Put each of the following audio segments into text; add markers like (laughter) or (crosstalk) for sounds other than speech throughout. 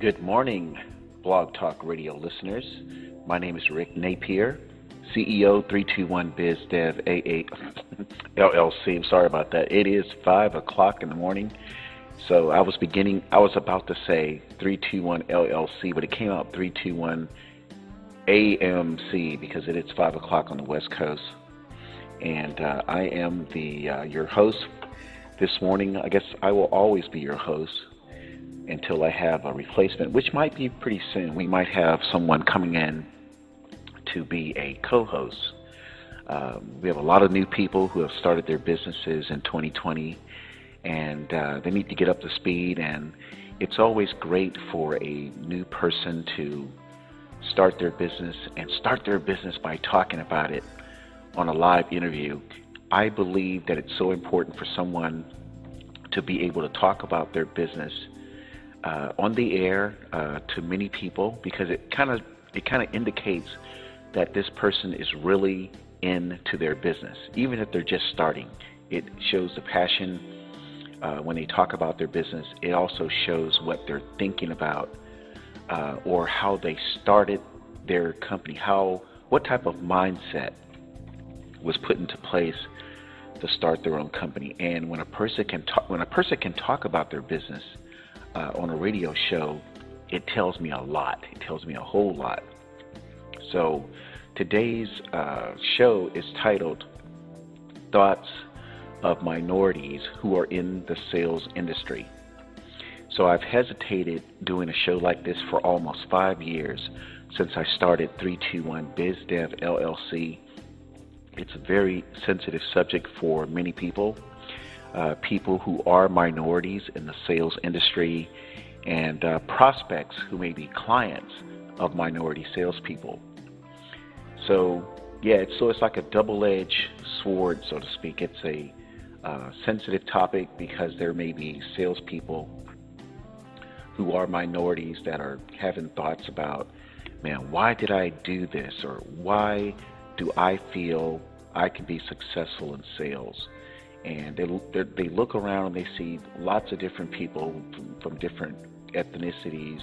Good morning, Blog Talk Radio listeners. My name is Rick Napier, CEO 321 Biz Dev AA LLC. (laughs) I'm sorry about that. It is 5 o'clock in the morning. So I was beginning, I was about to say 321 LLC, but it came out 321 AMC because it is 5 o'clock on the West Coast. And uh, I am the uh, your host this morning. I guess I will always be your host until I have a replacement, which might be pretty soon. We might have someone coming in to be a co host. Um, we have a lot of new people who have started their businesses in 2020 and uh, they need to get up to speed. And it's always great for a new person to start their business and start their business by talking about it on a live interview. I believe that it's so important for someone to be able to talk about their business uh, on the air uh, to many people because it kind of it kind of indicates that this person is really into their business, even if they're just starting. It shows the passion uh, when they talk about their business. It also shows what they're thinking about uh, or how they started their company, how what type of mindset was put into place to start their own company. And when a person can talk, when a person can talk about their business uh, on a radio show, it tells me a lot. It tells me a whole lot. So today's uh, show is titled "Thoughts of Minorities Who Are in the Sales Industry." So I've hesitated doing a show like this for almost five years since I started 321 BizDev LLC. It's a very sensitive subject for many people, uh, people who are minorities in the sales industry, and uh, prospects who may be clients of minority salespeople. So, yeah, it's, so it's like a double-edged sword, so to speak. It's a uh, sensitive topic because there may be salespeople who are minorities that are having thoughts about, man, why did I do this? Or why do I feel I can be successful in sales? And they, they look around and they see lots of different people from, from different ethnicities,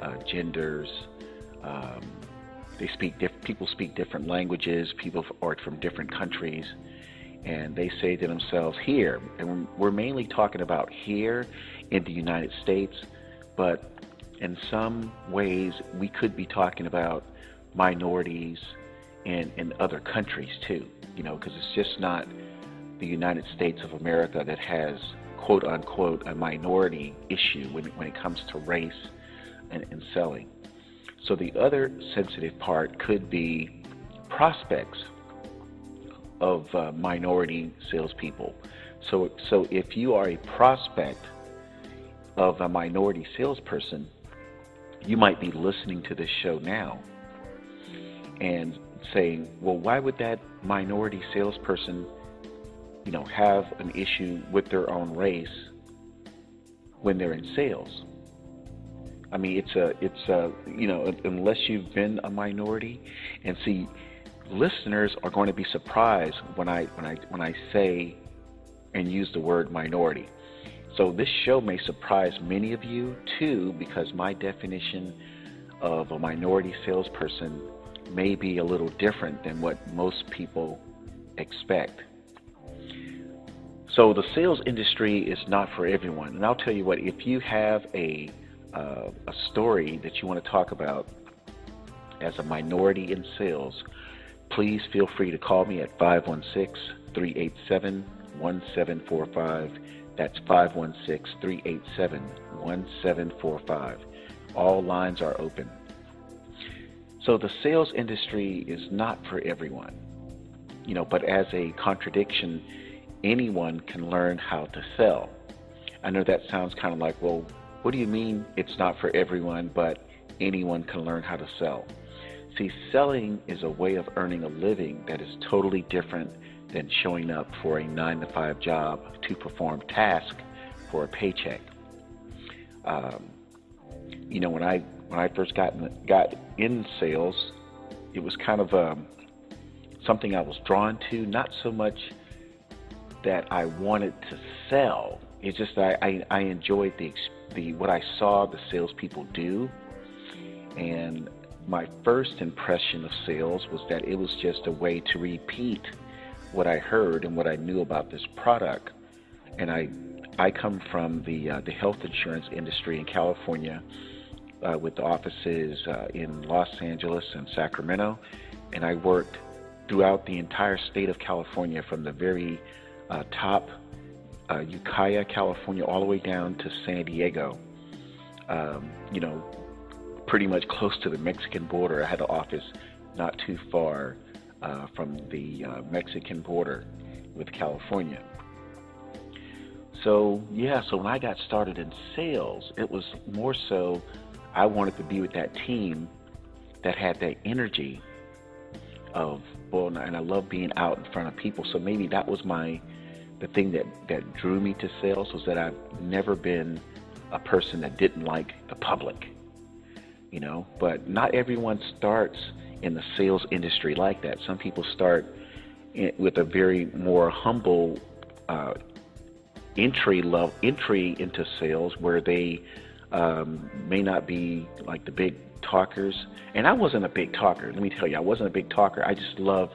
uh, genders. Um, they speak diff- people speak different languages. People are from different countries, and they say to themselves, "Here," and we're mainly talking about here in the United States but in some ways we could be talking about minorities in, in other countries too, you know, because it's just not the United States of America that has quote unquote a minority issue when, when it comes to race and, and selling. So the other sensitive part could be prospects of uh, minority salespeople. So, so if you are a prospect of a minority salesperson, you might be listening to this show now and saying, well, why would that minority salesperson, you know, have an issue with their own race when they're in sales? I mean, it's a, it's a, you know, unless you've been a minority, and see, listeners are going to be surprised when I, when I, when I say and use the word minority. So this show may surprise many of you too, because my definition of a minority salesperson may be a little different than what most people expect. So the sales industry is not for everyone, and I'll tell you what: if you have a uh, a story that you want to talk about as a minority in sales, please feel free to call me at 516 387 1745 that's 516 387 1745. All lines are open. So the sales industry is not for everyone. You know, but as a contradiction, anyone can learn how to sell. I know that sounds kind of like, well, what do you mean it's not for everyone, but anyone can learn how to sell? See, selling is a way of earning a living that is totally different than showing up for a nine to five job to perform tasks for a paycheck. Um, you know, when I when I first got in, got in sales, it was kind of um, something I was drawn to. Not so much that I wanted to sell, it's just I, I, I enjoyed the the what I saw the salespeople do, and my first impression of sales was that it was just a way to repeat what I heard and what I knew about this product. And I I come from the uh, the health insurance industry in California, uh, with offices uh, in Los Angeles and Sacramento, and I worked throughout the entire state of California from the very uh, top uh, Ukiah, California, all the way down to San Diego. Um, you know, pretty much close to the Mexican border. I had an office not too far uh, from the uh, Mexican border with California. So, yeah, so when I got started in sales, it was more so I wanted to be with that team that had that energy of, well, and I love being out in front of people. So maybe that was my the thing that that drew me to sales was that I've never been a person that didn't like the public, you know. But not everyone starts in the sales industry like that. Some people start in, with a very more humble uh, entry level entry into sales, where they um, may not be like the big talkers. And I wasn't a big talker. Let me tell you, I wasn't a big talker. I just love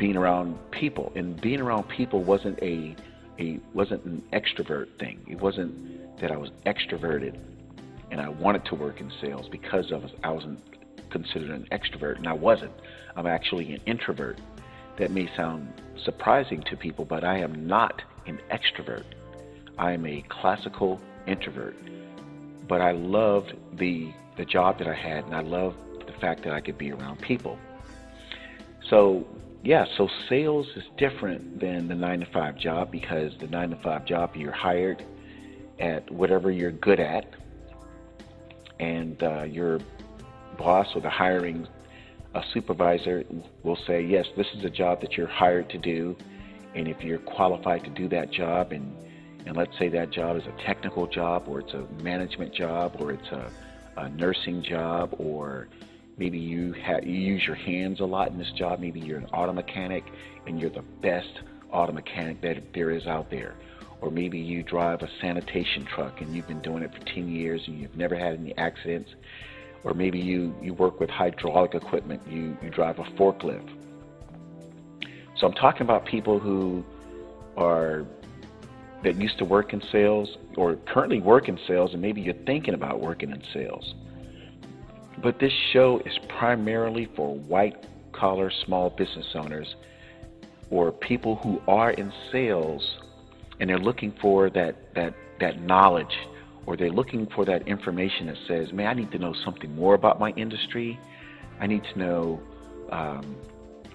being around people, and being around people wasn't a a wasn't an extrovert thing. It wasn't that I was extroverted and I wanted to work in sales because of I wasn't considered an extrovert, and I wasn't. I'm actually an introvert. That may sound surprising to people, but I am not an extrovert. I am a classical introvert. But I loved the the job that I had, and I loved the fact that I could be around people. So yeah, so sales is different than the nine to five job because the nine to five job you're hired at whatever you're good at, and uh, your boss or the hiring a supervisor will say, yes, this is a job that you're hired to do, and if you're qualified to do that job, and and let's say that job is a technical job, or it's a management job, or it's a, a nursing job, or Maybe you have you use your hands a lot in this job. Maybe you're an auto mechanic and you're the best auto mechanic that there is out there. Or maybe you drive a sanitation truck and you've been doing it for 10 years and you've never had any accidents. Or maybe you, you work with hydraulic equipment, you, you drive a forklift. So I'm talking about people who are that used to work in sales or currently work in sales and maybe you're thinking about working in sales. But this show is primarily for white collar small business owners or people who are in sales and they're looking for that, that, that knowledge or they're looking for that information that says, man, I need to know something more about my industry. I need to know um,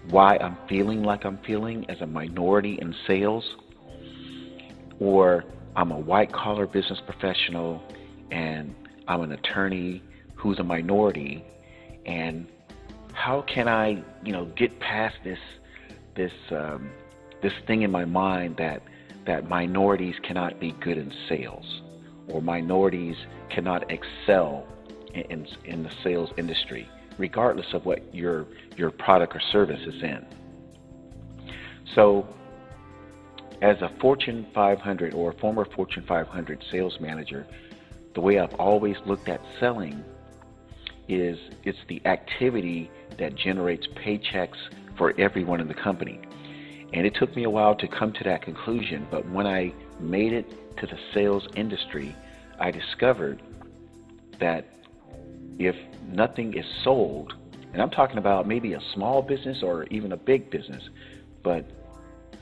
why I'm feeling like I'm feeling as a minority in sales. Or I'm a white collar business professional and I'm an attorney who's a minority, and how can I, you know, get past this this um, this thing in my mind that that minorities cannot be good in sales, or minorities cannot excel in, in, in the sales industry, regardless of what your your product or service is in. So, as a Fortune 500 or a former Fortune 500 sales manager, the way I've always looked at selling is it's the activity that generates paychecks for everyone in the company. And it took me a while to come to that conclusion, but when I made it to the sales industry, I discovered that if nothing is sold, and I'm talking about maybe a small business or even a big business, but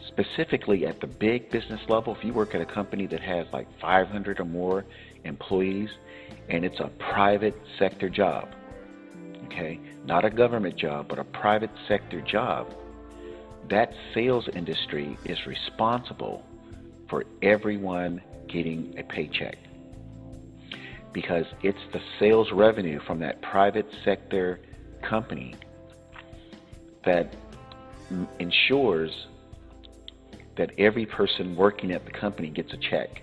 specifically at the big business level, if you work at a company that has like 500 or more employees, and it's a private sector job. Okay, not a government job, but a private sector job. That sales industry is responsible for everyone getting a paycheck because it's the sales revenue from that private sector company that ensures that every person working at the company gets a check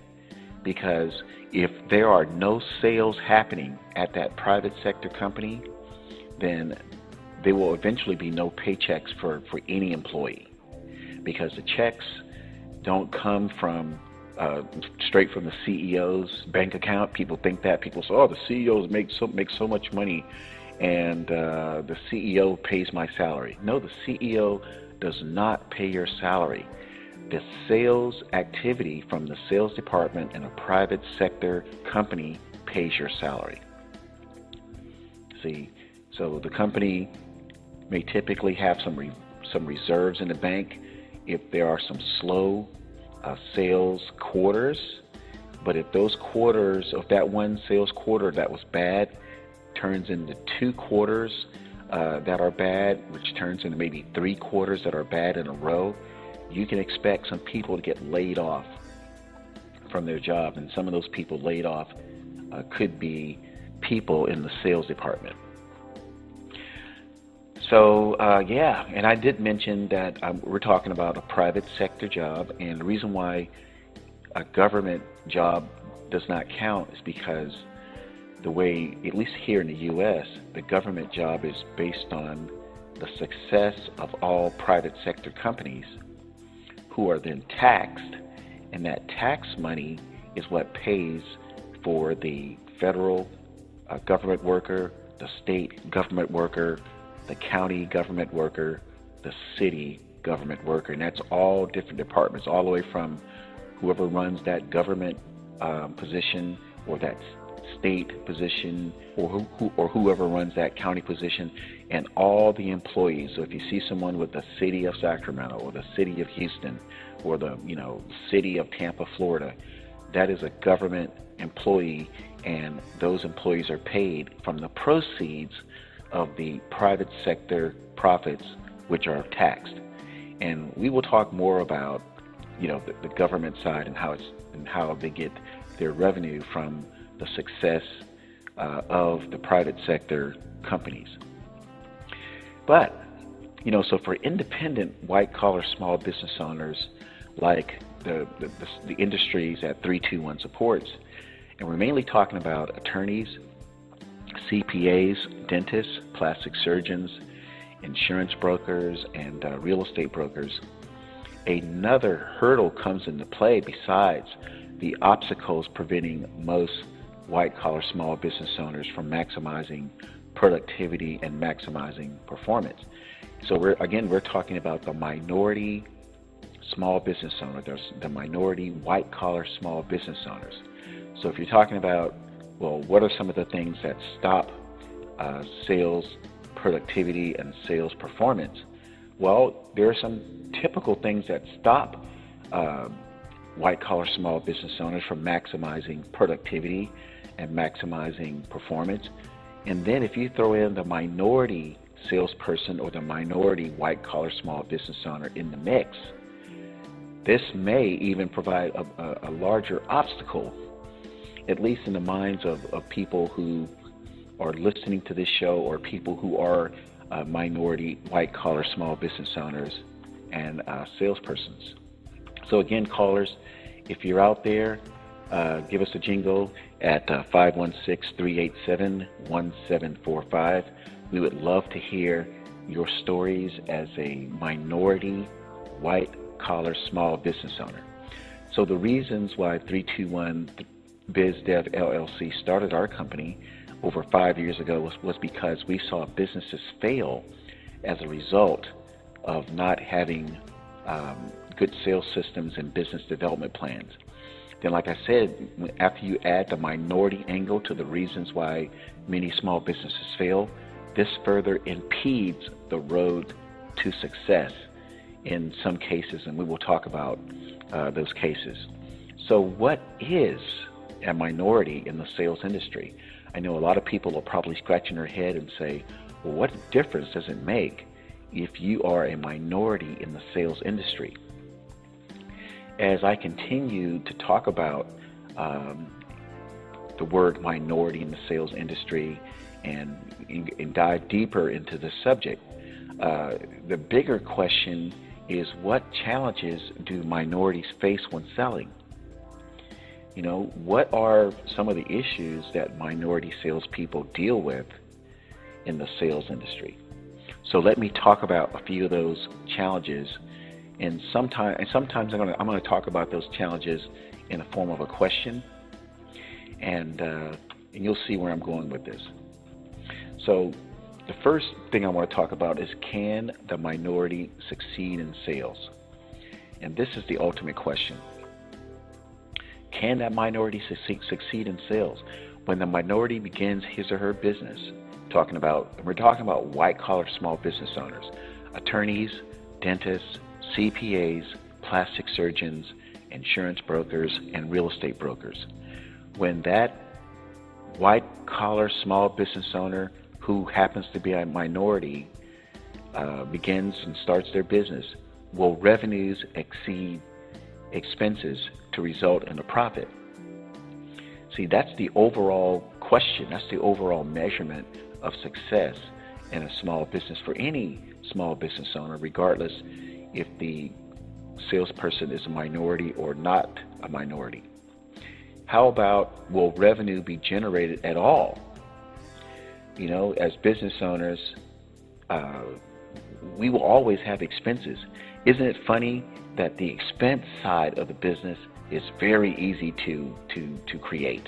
because if there are no sales happening at that private sector company, then there will eventually be no paychecks for, for any employee because the checks don't come from uh, straight from the CEO's bank account. People think that people say, "Oh, the CEOs make so make so much money, and uh, the CEO pays my salary." No, the CEO does not pay your salary. The sales activity from the sales department in a private sector company pays your salary. See, so the company may typically have some re- some reserves in the bank if there are some slow uh, sales quarters. But if those quarters, if that one sales quarter that was bad turns into two quarters uh, that are bad, which turns into maybe three quarters that are bad in a row, you can expect some people to get laid off from their job. And some of those people laid off uh, could be people in the sales department. So, uh, yeah, and I did mention that um, we're talking about a private sector job, and the reason why a government job does not count is because the way, at least here in the U.S., the government job is based on the success of all private sector companies who are then taxed, and that tax money is what pays for the federal uh, government worker, the state government worker, the county government worker, the city government worker, and that's all different departments, all the way from whoever runs that government um, position or that state position or who, who, or whoever runs that county position and all the employees. So if you see someone with the city of Sacramento or the city of Houston or the you know city of Tampa, Florida, that is a government employee and those employees are paid from the proceeds of the private sector profits which are taxed. And we will talk more about, you know, the, the government side and how it's and how they get their revenue from the success uh, of the private sector companies. But, you know, so for independent white collar small business owners like the, the, the, industries that 321 supports, and we're mainly talking about attorneys, CPAs, dentists, plastic surgeons, insurance brokers, and uh, real estate brokers. Another hurdle comes into play besides the obstacles preventing most white collar small business owners from maximizing productivity and maximizing performance. So we're again we're talking about the minority small business owner, there's the minority white collar small business owners. So if you're talking about well, what are some of the things that stop uh, sales productivity and sales performance? Well, there are some typical things that stop uh, white collar small business owners from maximizing productivity and maximizing performance. And then if you throw in the minority salesperson or the minority white collar small business owner in the mix, this may even provide a, a, a larger obstacle at least in the minds of, of people who are listening to this show or people who are uh, minority, white collar, small business owners and uh, salespersons. So, again, callers, if you're out there, uh, give us a jingle at uh, 516 387 1745. We would love to hear your stories as a minority, white collar, small business owner. So, the reasons why 321 BizDev LLC started our company over five years ago was, was because we saw businesses fail as a result of not having um, good sales systems and business development plans. Then, like I said, after you add the minority angle to the reasons why many small businesses fail, this further impedes the road to success in some cases, and we will talk about uh, those cases. So, what is a minority in the sales industry. I know a lot of people are probably scratching their head and say, well, what difference does it make if you are a minority in the sales industry? As I continue to talk about um, the word minority in the sales industry and, and dive deeper into the subject, uh, the bigger question is what challenges do minorities face when selling? You know, what are some of the issues that minority salespeople deal with in the sales industry? So let me talk about a few of those challenges, and sometimes and sometimes I'm going to I'm to talk about those challenges in the form of a question, and, uh, and you'll see where I'm going with this. So, the first thing I want to talk about is can the minority succeed in sales? And this is the ultimate question. Can that minority succeed in sales? When the minority begins his or her business, talking about we're talking about white collar small business owners, attorneys, dentists, CPAs, plastic surgeons, insurance brokers, and real estate brokers. When that white collar small business owner who happens to be a minority uh, begins and starts their business, will revenues exceed expenses to result in a profit? See, that's the overall question. That's the overall measurement of success in a small business for any small business owner, regardless if the salesperson is a minority or not a minority. How about will revenue be generated at all? You know, as business owners, uh, we will always have expenses. Isn't it funny that the expense side of the business is very easy to to to create?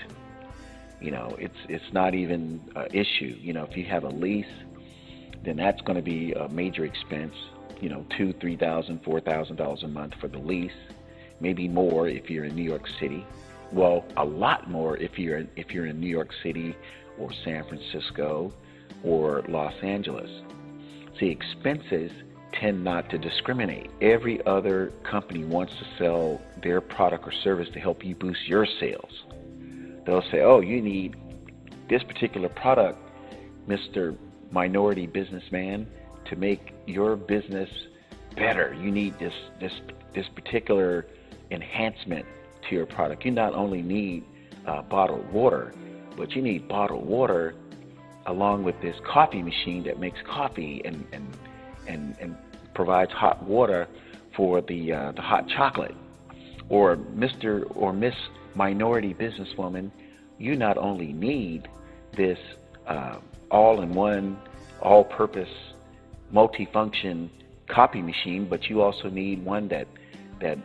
You know, it's it's not even an issue. You know, if you have a lease, then that's going to be a major expense. You know, two, three thousand, four thousand dollars a month for the lease, maybe more if you're in New York City. Well, a lot more if you're in, if you're in New York City or San Francisco or Los Angeles. See, expenses tend not to discriminate. Every other company wants to sell their product or service to help you boost your sales. They'll say, "Oh, you need this particular product, Mr. Minority Businessman, to make your business better. You need this this this particular enhancement to your product. You not only need uh, bottled water, but you need bottled water along with this coffee machine that makes coffee and and and, and provides hot water for the uh, the hot chocolate. Or Mr. or Miss Minority Businesswoman, you not only need this uh, all-in-one, all-purpose, multifunction copy machine, but you also need one that that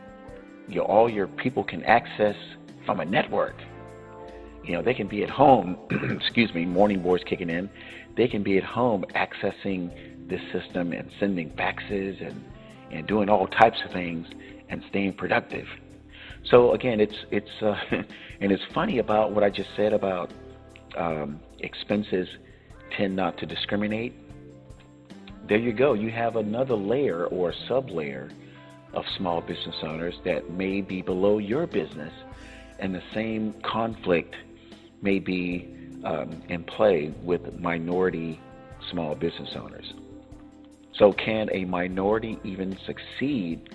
all your people can access from a network. You know, they can be at home, (clears throat) excuse me, morning boards kicking in. They can be at home accessing this system and sending faxes and, and doing all types of things and staying productive. So again, it's it's uh, (laughs) and it's funny about what I just said about um, expenses tend not to discriminate. There you go. You have another layer or sub layer of small business owners that may be below your business, and the same conflict may be um, in play with minority small business owners. So, can a minority even succeed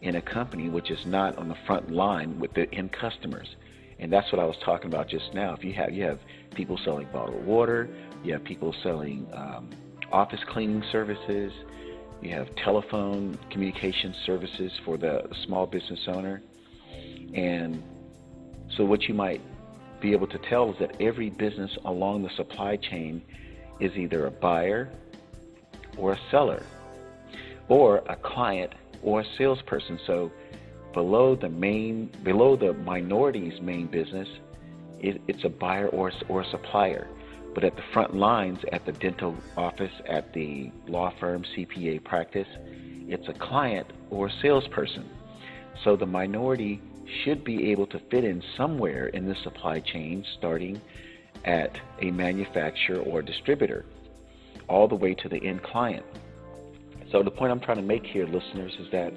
in a company which is not on the front line with the end customers? And that's what I was talking about just now. If you have you have people selling bottled water, you have people selling um, office cleaning services, you have telephone communication services for the small business owner, and so what you might be able to tell is that every business along the supply chain is either a buyer or a seller or a client or a salesperson. So below the main, below the minority's main business, it, it's a buyer or, or a supplier. But at the front lines, at the dental office, at the law firm, CPA practice, it's a client or a salesperson. So the minority should be able to fit in somewhere in the supply chain, starting at a manufacturer or distributor, all the way to the end client. So the point I'm trying to make here, listeners, is that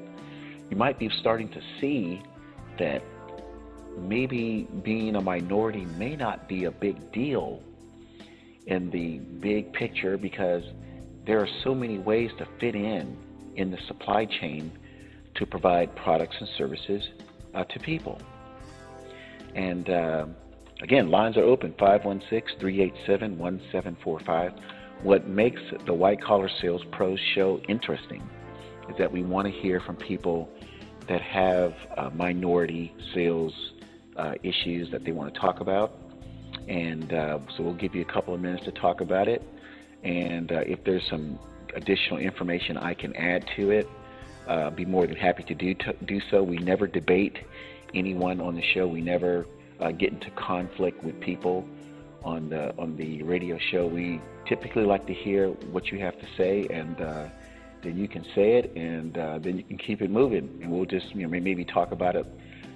you might be starting to see that maybe being a minority may not be a big deal in the big picture because there are so many ways to fit in in the supply chain to provide products and services uh, to people. And uh, again, lines are open 516 387 1745. What makes the White Collar Sales Pros show interesting is that we want to hear from people that have uh, minority sales uh, issues that they want to talk about. And uh, so we'll give you a couple of minutes to talk about it. And uh, if there's some additional information I can add to it, uh, be more than happy to do, do so. We never debate anyone on the show. We never uh, get into conflict with people on the on the radio show. We typically like to hear what you have to say, and uh, then you can say it, and uh, then you can keep it moving. And we'll just you know maybe talk about it.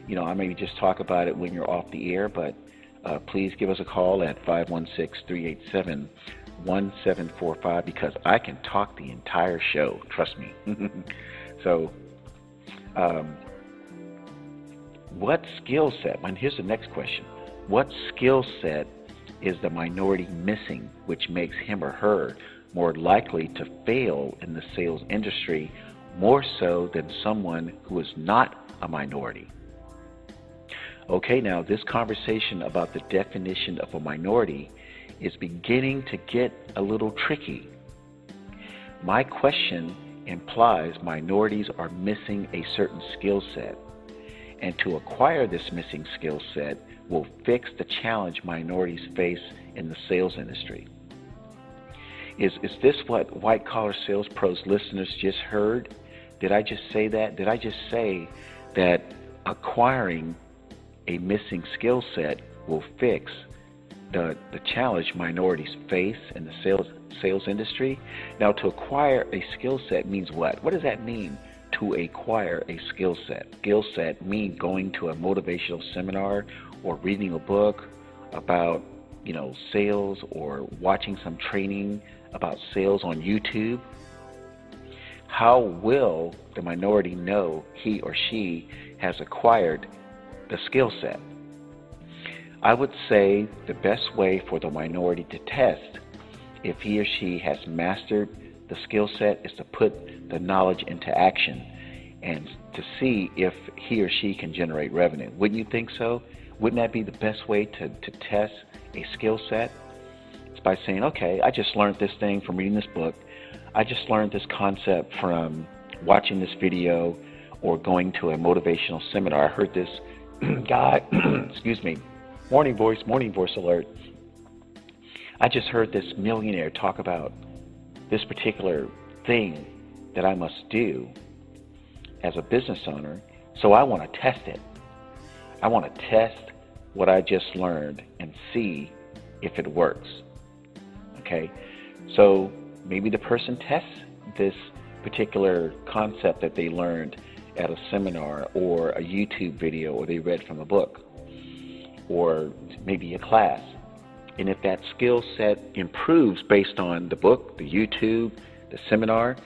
You know, I maybe just talk about it when you're off the air, but uh, please give us a call at 516-387. 1745 because I can talk the entire show. Trust me. (laughs) so, um, what skill set? And here's the next question: What skill set is the minority missing, which makes him or her more likely to fail in the sales industry more so than someone who is not a minority? Okay, now this conversation about the definition of a minority is beginning to get a little tricky. My question implies minorities are missing a certain skill set, and to acquire this missing skill set will fix the challenge minorities face in the sales industry. Is, is this what White Collar Sales Pros listeners just heard? Did I just say that? Did I just say that acquiring a missing skill set will fix the, the challenge minorities face in the sales sales industry. Now, to acquire a skill set means what? What does that mean? To acquire a skill set. Skill set mean going to a motivational seminar or reading a book about you know sales or watching some training about sales on YouTube. How will the minority know he or she has acquired the skill set? I would say the best way for the minority to test if he or she has mastered the skill set is to put the knowledge into action and to see if he or she can generate revenue. Wouldn't you think so? Wouldn't that be the best way to, to test a skill set? It's by saying, okay, I just learned this thing from reading this book. I just learned this concept from watching this video or going to a motivational seminar. I heard this (clears throat) guy, (clears throat) excuse me, Morning voice, morning voice alert. I just heard this millionaire talk about this particular thing that I must do as a business owner, so I want to test it. I want to test what I just learned and see if it works. Okay? So maybe the person tests this particular concept that they learned at a seminar or a YouTube video or they read from a book or maybe a class. And if that skill set improves based on the book, the YouTube, the seminar,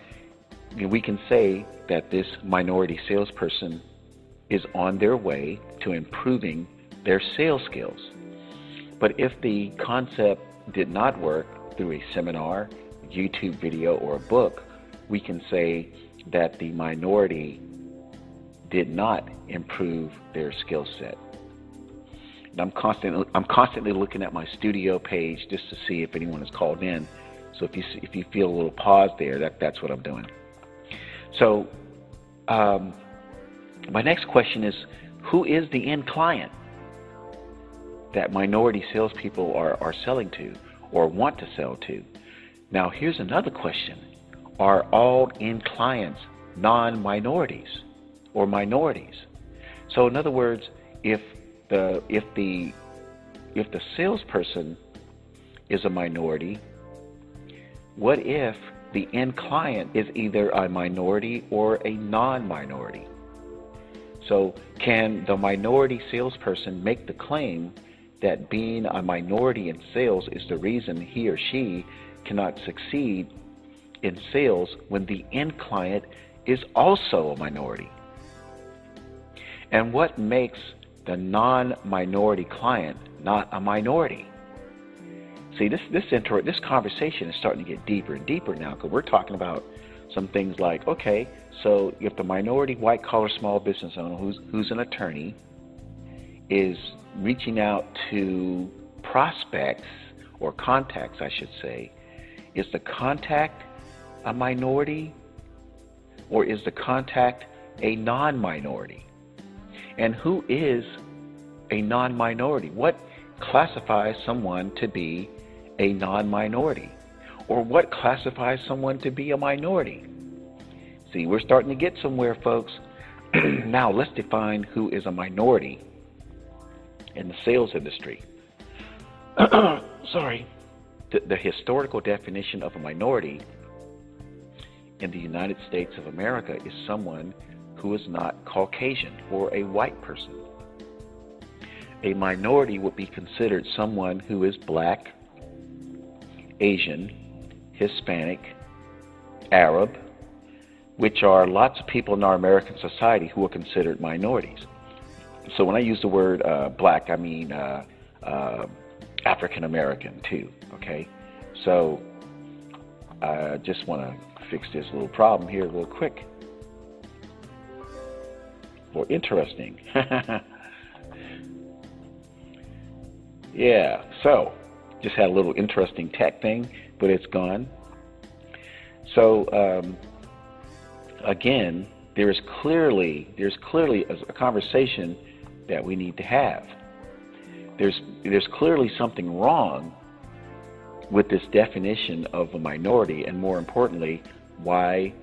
we can say that this minority salesperson is on their way to improving their sales skills. But if the concept did not work through a seminar, YouTube video, or a book, we can say that the minority did not improve their skill set. And I'm constantly I'm constantly looking at my studio page just to see if anyone has called in. So if you if you feel a little pause there, that that's what I'm doing. So um, my next question is, who is the end client that minority salespeople are are selling to or want to sell to? Now here's another question: Are all end clients non-minorities or minorities? So in other words, if the if the if the salesperson is a minority, what if the end client is either a minority or a non-minority? So, can the minority salesperson make the claim that being a minority in sales is the reason he or she cannot succeed in sales when the end client is also a minority? And what makes the non-minority client not a minority. See, this this inter- this conversation is starting to get deeper and deeper now because we're talking about some things like, okay, so if the minority white collar small business owner who's who's an attorney is reaching out to prospects or contacts, I should say, is the contact a minority or is the contact a non-minority? And who is a non minority? What classifies someone to be a non minority? Or what classifies someone to be a minority? See, we're starting to get somewhere, folks. (clears throat) now, let's define who is a minority in the sales industry. (clears throat) Sorry. The, the historical definition of a minority in the United States of America is someone who is not Caucasian or a white person. A minority would be considered someone who is black, Asian, Hispanic, Arab, which are lots of people in our American society who are considered minorities. So when I use the word uh, black, I mean uh, uh, African American too. Okay, so I just want to fix this little problem here real quick. Or interesting. (laughs) yeah, so just had a little interesting tech thing, but it's gone. So um, again, there is clearly there's clearly a, a conversation that we need to have. There's there's clearly something wrong with this definition of a minority, and more importantly, why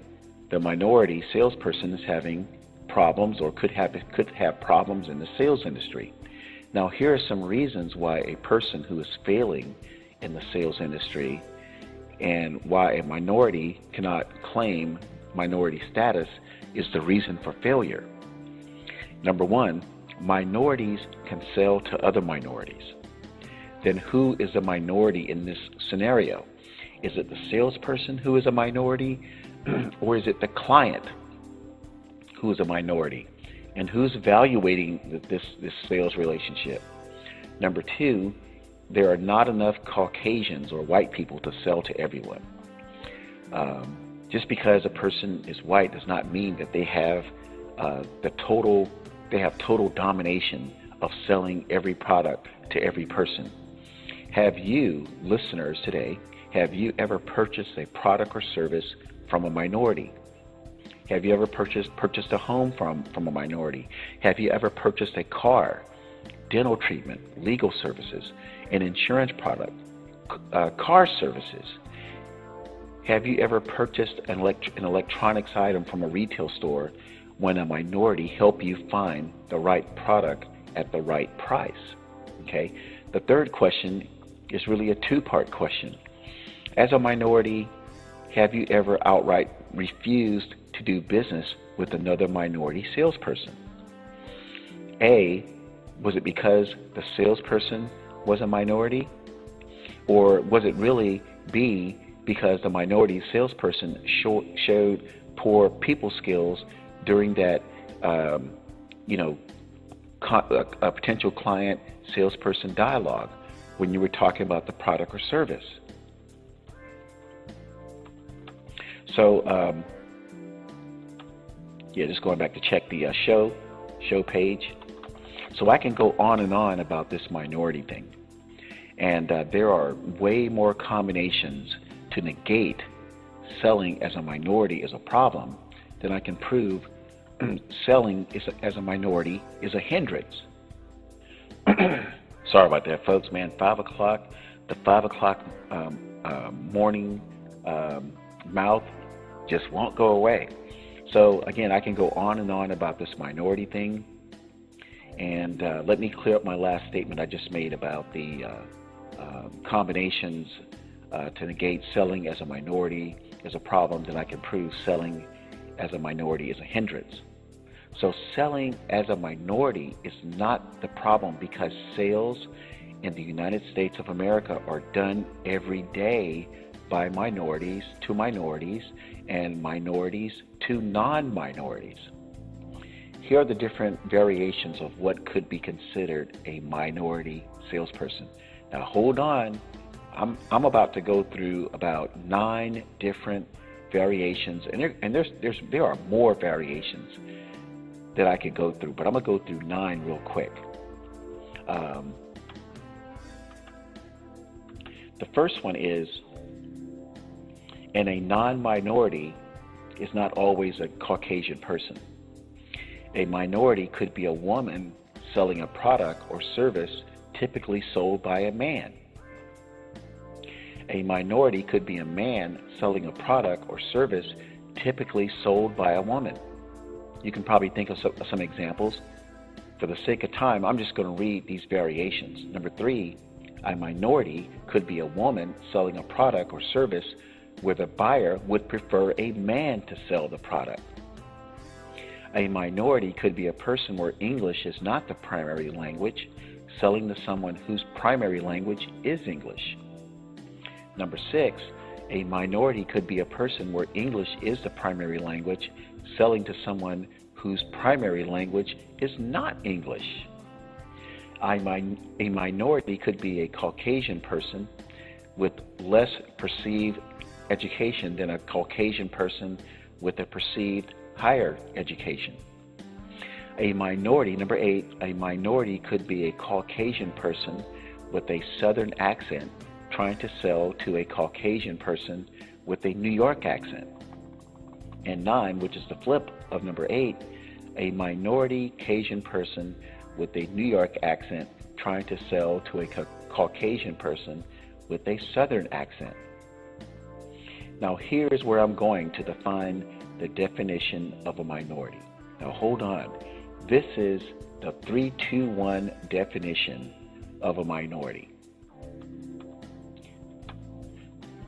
the minority salesperson is having problems or could have could have problems in the sales industry. Now, here are some reasons why a person who is failing in the sales industry and why a minority cannot claim minority status is the reason for failure. Number one, minorities can sell to other minorities. Then who is a minority in this scenario? Is it the salesperson who is a minority, (clears throat) or is it the client who is a minority? And who's evaluating this, this sales relationship? Number two, there are not enough Caucasians or white people to sell to everyone. Um, just because a person is white does not mean that they have uh, the total they have total domination of selling every product to every person. Have you, listeners today, have you ever purchased a product or service from a minority? Have you ever purchased purchased a home from from a minority? Have you ever purchased a car, dental treatment, legal services, an insurance product, uh, car services? Have you ever purchased an, elect- an electronics item from a retail store when a minority helped you find the right product at the right price? Okay. The third question is really a two-part question. As a minority, have you ever outright refused to do business with another minority salesperson? A, was it because the salesperson was a minority? Or was it really B, because the minority salesperson show, showed poor people skills during that, um, you know, a potential client salesperson dialogue when you were talking about the product or service. So, um, yeah, just going back to check the uh, show show page. So I can go on and on about this minority thing, and uh, there are way more combinations to negate selling as a minority is a problem, than I can prove (clears throat) selling a, as a minority is a hindrance. (clears throat) Sorry about that, folks. Man, five o'clock, the five o'clock um, uh, morning um, mouth just won't go away. So again, I can go on and on about this minority thing. And uh, let me clear up my last statement I just made about the uh, um, combinations uh, to negate selling as a minority is a problem, then I can prove selling as a minority is a hindrance. So selling as a minority is not the problem because sales in the United States of America are done every day by minorities to minorities and minorities to non minorities. Here are the different variations of what could be considered a minority salesperson. Now, hold on, I'm I'm about to go through about nine different variations, and there, and there's there's there are more variations that I could go through, but I'm gonna go through nine real quick. Um, the first one is, and a non-minority is not always a Caucasian person. A minority could be a woman selling a product or service typically sold by a man. A minority could be a man selling a product or service typically sold by a woman. You can probably think of some, some examples. For the sake of time, I'm just going to read these variations. Number three, a minority could be a woman selling a product or service where the buyer would prefer a man to sell the product. A minority could be a person where English is not the primary language, selling to someone whose primary language is English. Number six, a minority could be a person where English is the primary language, selling to someone whose primary language is not English. A, minority could be a Caucasian person with less perceived education than a Caucasian person with a perceived higher education. A minority, number eight, a minority could be a Caucasian person with a Southern accent trying to sell to a Caucasian person with a New York accent. And nine, which is the flip of number eight, a minority Cajun person with a New York accent trying to sell to a ca- Caucasian person with a Southern accent. Now, here's where I'm going to define the definition of a minority. Now, hold on. This is the 321 definition of a minority.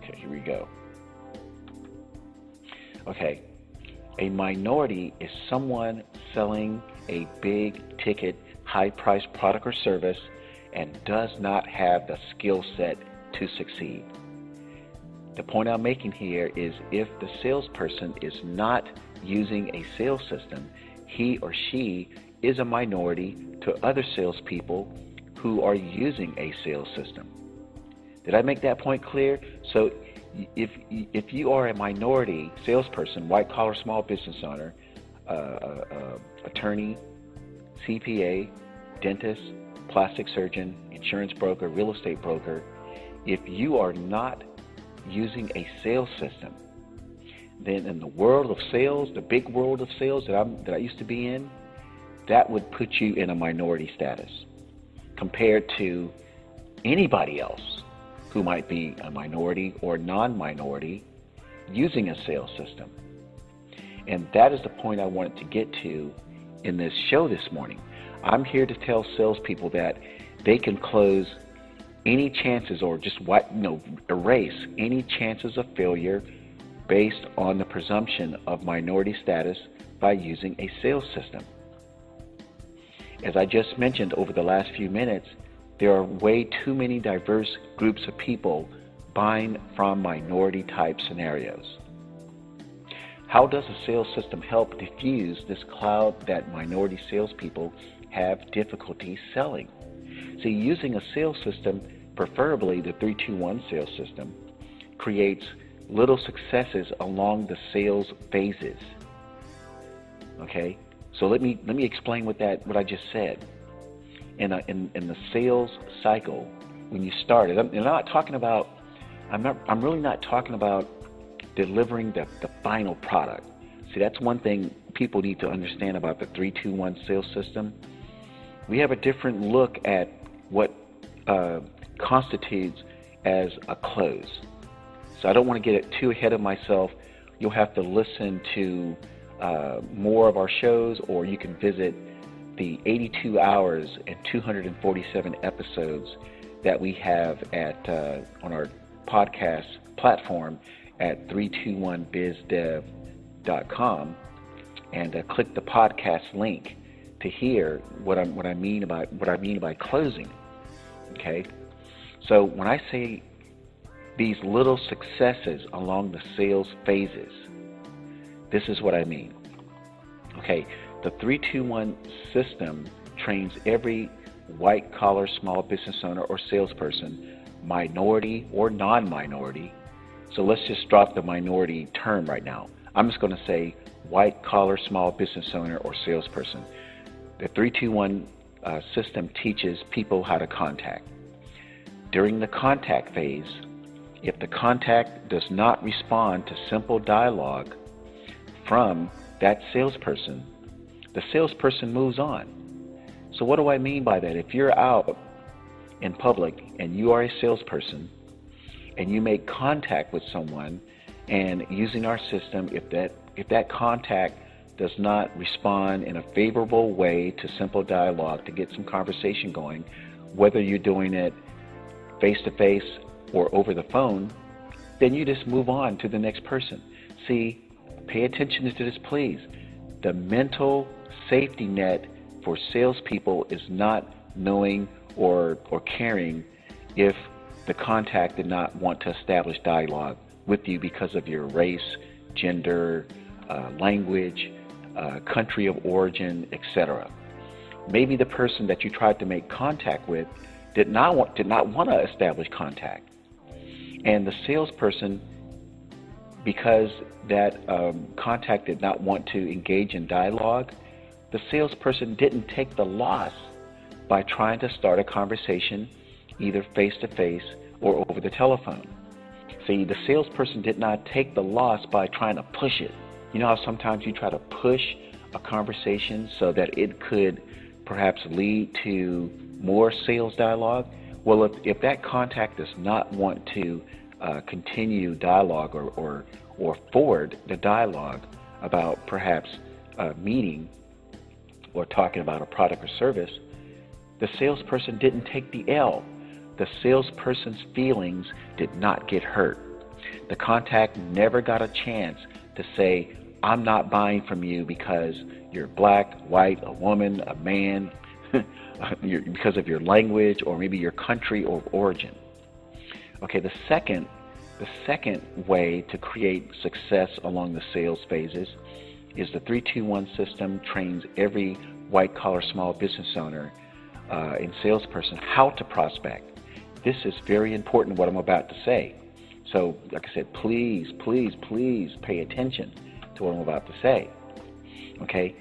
Okay, here we go. Okay, a minority is someone selling a big ticket, high priced product or service and does not have the skill set to succeed. The point I'm making here is if the salesperson is not using a sales system, he or she is a minority to other salespeople who are using a sales system. Did I make that point clear? So if if you are a minority salesperson, white collar small business owner, uh, uh, uh, attorney, CPA, dentist, plastic surgeon, insurance broker, real estate broker, if you are not using a sales system, then in the world of sales, the big world of sales that, I'm, that I used to be in, that would put you in a minority status compared to anybody else who might be a minority or non minority using a sales system. And that is the point I wanted to get to in this show this morning. I'm here to tell salespeople that they can close any chances or just what you know erase any chances of failure based on the presumption of minority status by using a sales system. As I just mentioned over the last few minutes, there are way too many diverse groups of people buying from minority type scenarios. How does a sales system help diffuse this cloud that minority salespeople have difficulty selling? See, using a sales system, preferably the 321 sales system, creates little successes along the sales phases. Okay? So let me let me explain what that what I just said. In a, in, in the sales cycle, when you started, I'm, I'm not talking about I'm not I'm really not talking about delivering the, the final product. See, that's one thing people need to understand about the 321 sales system. We have a different look at what uh, constitutes as a close. So I don't want to get it too ahead of myself. You'll have to listen to uh, more of our shows, or you can visit the 82 hours and 247 episodes that we have at uh, on our podcast platform at 321bizdev.com and uh, click the podcast link to hear what I what I mean about what I mean by closing. Okay, so when I say these little successes along the sales phases, this is what I mean. Okay, the 321 system trains every white collar small business owner or salesperson, minority or non minority. So let's just drop the minority term right now. I'm just going to say white collar small business owner or salesperson. The 321 uh, system teaches people how to contact. During the contact phase, if the contact does not respond to simple dialogue from that salesperson, the salesperson moves on. So, what do I mean by that? If you're out in public and you are a salesperson and you make contact with someone, and using our system, if that if that contact does not respond in a favorable way to simple dialogue to get some conversation going, whether you're doing it face to face or over the phone, then you just move on to the next person. See, pay attention to this, please. The mental safety net for salespeople is not knowing or, or caring if the contact did not want to establish dialogue with you because of your race, gender, uh, language, uh, country of origin, etc. Maybe the person that you tried to make contact with did not want did not want to establish contact, and the salesperson, because that um, contact did not want to engage in dialogue, the salesperson didn't take the loss by trying to start a conversation either face to face or over the telephone. See, the salesperson did not take the loss by trying to push it. You know how sometimes you try to push a conversation so that it could perhaps lead to more sales dialogue? Well, if, if that contact does not want to uh, continue dialogue or, or, or forward the dialogue about perhaps a meeting or talking about a product or service, the salesperson didn't take the L. The salesperson's feelings did not get hurt. The contact never got a chance to say, I'm not buying from you because you're black, white, a woman, a man, (laughs) because of your language or maybe your country or origin. Okay, the second the second way to create success along the sales phases is the 321 system trains every white collar small business owner uh, and salesperson how to prospect. This is very important what I'm about to say. So, like I said, please, please, please pay attention to what I'm about to say. Okay?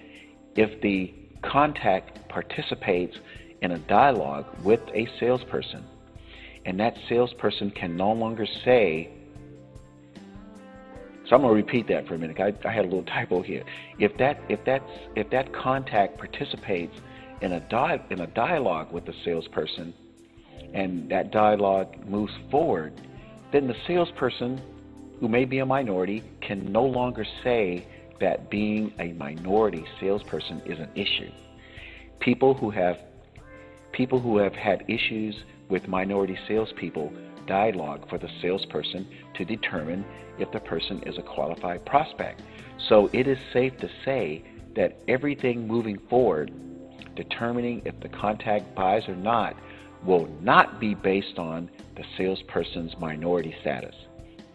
If the contact participates in a dialogue with a salesperson, and that salesperson can no longer say, so I'm going to repeat that for a minute. I, I had a little (laughs) typo here. If that if that's if that contact participates in a di- in a dialogue with the salesperson, and that dialogue moves forward, then the salesperson, who may be a minority, can no longer say that being a minority salesperson is an issue. People who have people who have had issues with minority salespeople dialogue for the salesperson to determine if the person is a qualified prospect. So it is safe to say that everything moving forward, determining if the contact buys or not, will not be based on the salesperson's minority status,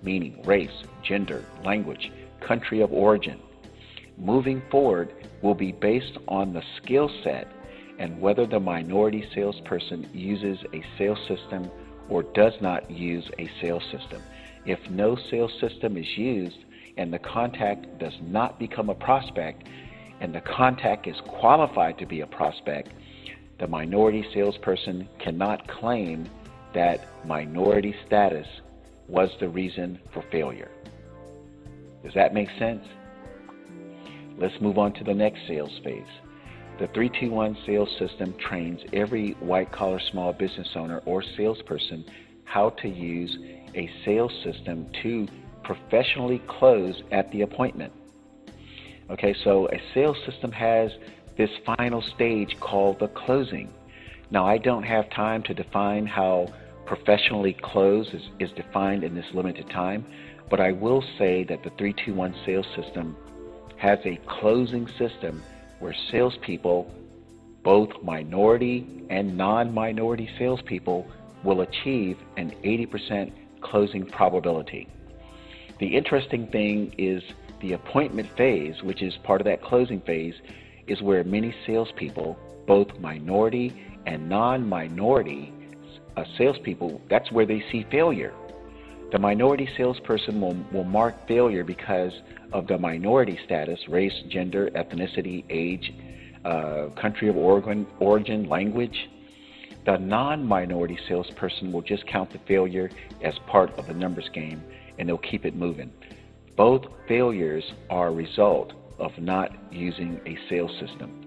meaning race, gender, language, country of origin. Moving forward will be based on the skill set and whether the minority salesperson uses a sales system or does not use a sales system. If no sales system is used and the contact does not become a prospect and the contact is qualified to be a prospect, the minority salesperson cannot claim that minority status was the reason for failure. Does that make sense? Let's move on to the next sales phase. The 321 sales system trains every white collar small business owner or salesperson how to use a sales system to professionally close at the appointment. Okay, so a sales system has this final stage called the closing. Now, I don't have time to define how professionally close is, is defined in this limited time, but I will say that the 321 sales system has a closing system where salespeople, both minority and non minority salespeople, will achieve an 80% closing probability. The interesting thing is the appointment phase, which is part of that closing phase, is where many salespeople, both minority and non minority uh, salespeople, that's where they see failure. The minority salesperson will, will mark failure because of the minority status race, gender, ethnicity, age, uh, country of origin, origin, language. The non minority salesperson will just count the failure as part of the numbers game and they'll keep it moving. Both failures are a result of not using a sales system.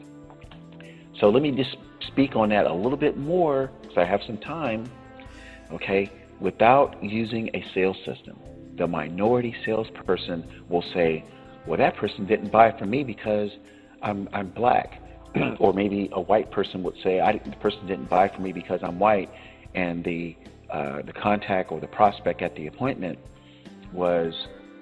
So let me just speak on that a little bit more because I have some time. Okay, without using a sales system, the minority salesperson will say, well, that person didn't buy from me because I'm, I'm black. (clears throat) or maybe a white person would say, I, the person didn't buy from me because I'm white, and the, uh, the contact or the prospect at the appointment was,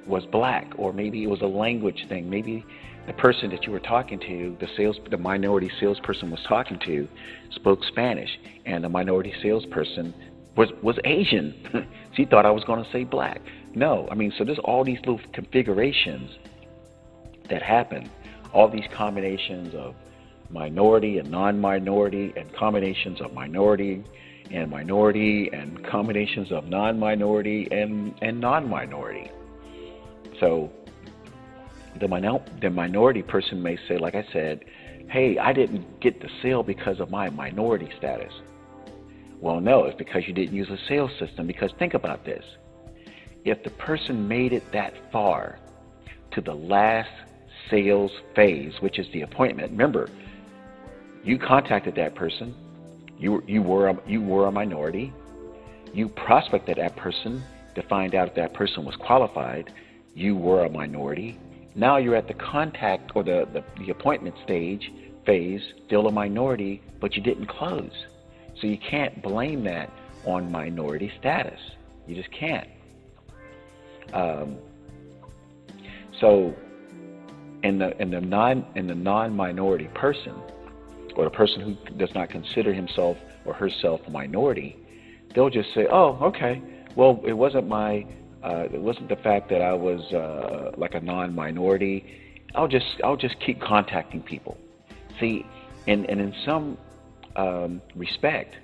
was black. Or maybe it was a language thing. Maybe the person that you were talking to, the sales, the minority salesperson was talking to, spoke Spanish, and the minority salesperson was was Asian. (laughs) she thought I was going to say black. No, I mean, so there's all these little configurations that happen, all these combinations of minority and non-minority, and combinations of minority and minority, and combinations of non-minority and and non-minority. So the, minor, the minority person may say, like I said, hey, I didn't get the sale because of my minority status. Well, no, it's because you didn't use a sales system. Because think about this. If the person made it that far to the last sales phase, which is the appointment, remember, you contacted that person, you, you, were, a, you were a minority, you prospected that person to find out if that person was qualified, you were a minority, now you're at the contact or the, the, the appointment stage phase, still a minority, but you didn't close. So you can't blame that on minority status. You just can't. Um, so in the in the non in the non-minority person, or the person who does not consider himself or herself a minority, they'll just say, "Oh, okay. Well, it wasn't my uh, it wasn't the fact that I was uh, like a non-minority. I'll just I'll just keep contacting people. See, and and in some um, respect,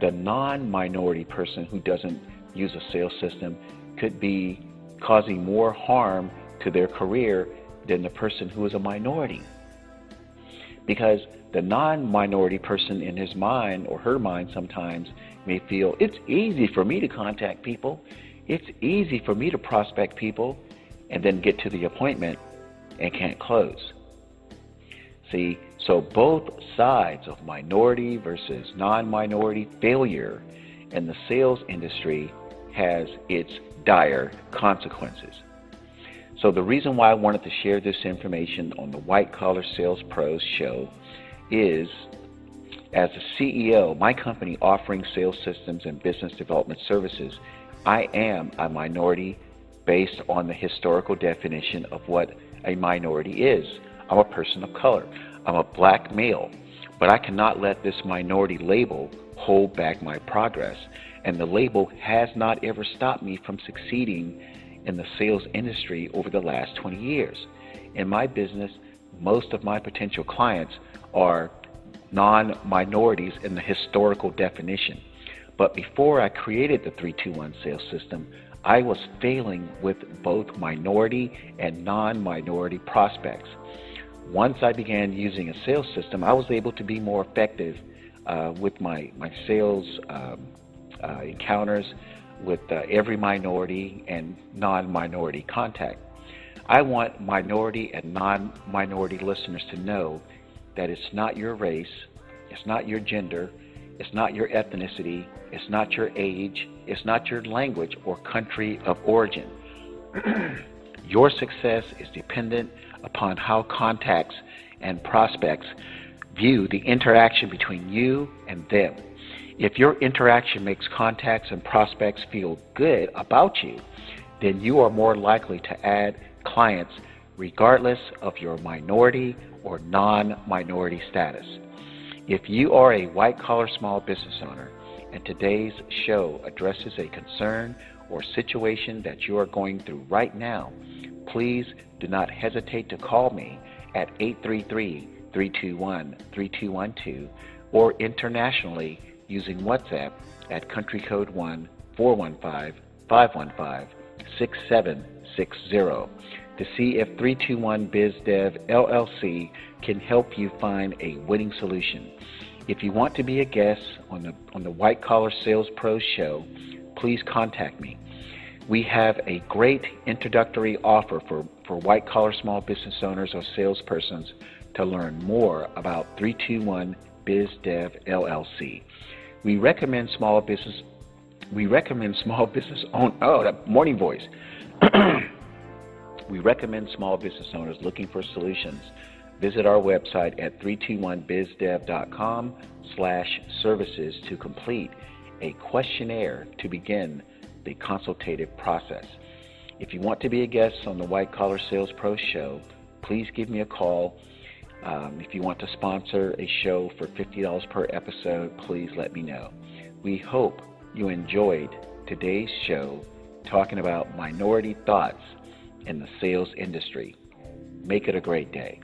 the non-minority person who doesn't use a sales system could be causing more harm to their career than the person who is a minority. Because the non-minority person in his mind or her mind sometimes may feel it's easy for me to contact people it's easy for me to prospect people and then get to the appointment and can't close. See, so both sides of minority versus non minority failure in the sales industry has its dire consequences. So, the reason why I wanted to share this information on the White Collar Sales Pros show is as a CEO, my company offering sales systems and business development services I am a minority based on the historical definition of what a minority is. I'm a person of color. I'm a black male. But I cannot let this minority label hold back my progress. And the label has not ever stopped me from succeeding in the sales industry over the last 20 years. In my business, most of my potential clients are non minorities in the historical definition. But before I created the 321 sales system, I was failing with both minority and non minority prospects. Once I began using a sales system, I was able to be more effective uh, with my, my sales um, uh, encounters with uh, every minority and non minority contact. I want minority and non minority listeners to know that it's not your race, it's not your gender, it's not your ethnicity, it's not your age, it's not your language or country of origin. (clears throat) your success is dependent upon how contacts and prospects view the interaction between you and them. If your interaction makes contacts and prospects feel good about you, then you are more likely to add clients regardless of your minority or non minority status. If you are a white collar small business owner and today's show addresses a concern or situation that you are going through right now, please do not hesitate to call me at 833 321 3212 or internationally using WhatsApp at country code 1 415 515 6760 to see if 321 BizDev LLC can help you find a winning solution. If you want to be a guest on the on the White Collar Sales Pros show, please contact me. We have a great introductory offer for, for white collar small business owners or salespersons to learn more about 321 BizDev LLC. We recommend small business we recommend small business own oh that morning voice (clears throat) We recommend small business owners looking for solutions visit our website at 321bizdev.com slash services to complete a questionnaire to begin the consultative process. If you want to be a guest on the White Collar Sales Pro show, please give me a call. Um, if you want to sponsor a show for $50 per episode, please let me know. We hope you enjoyed today's show talking about minority thoughts in the sales industry. Make it a great day.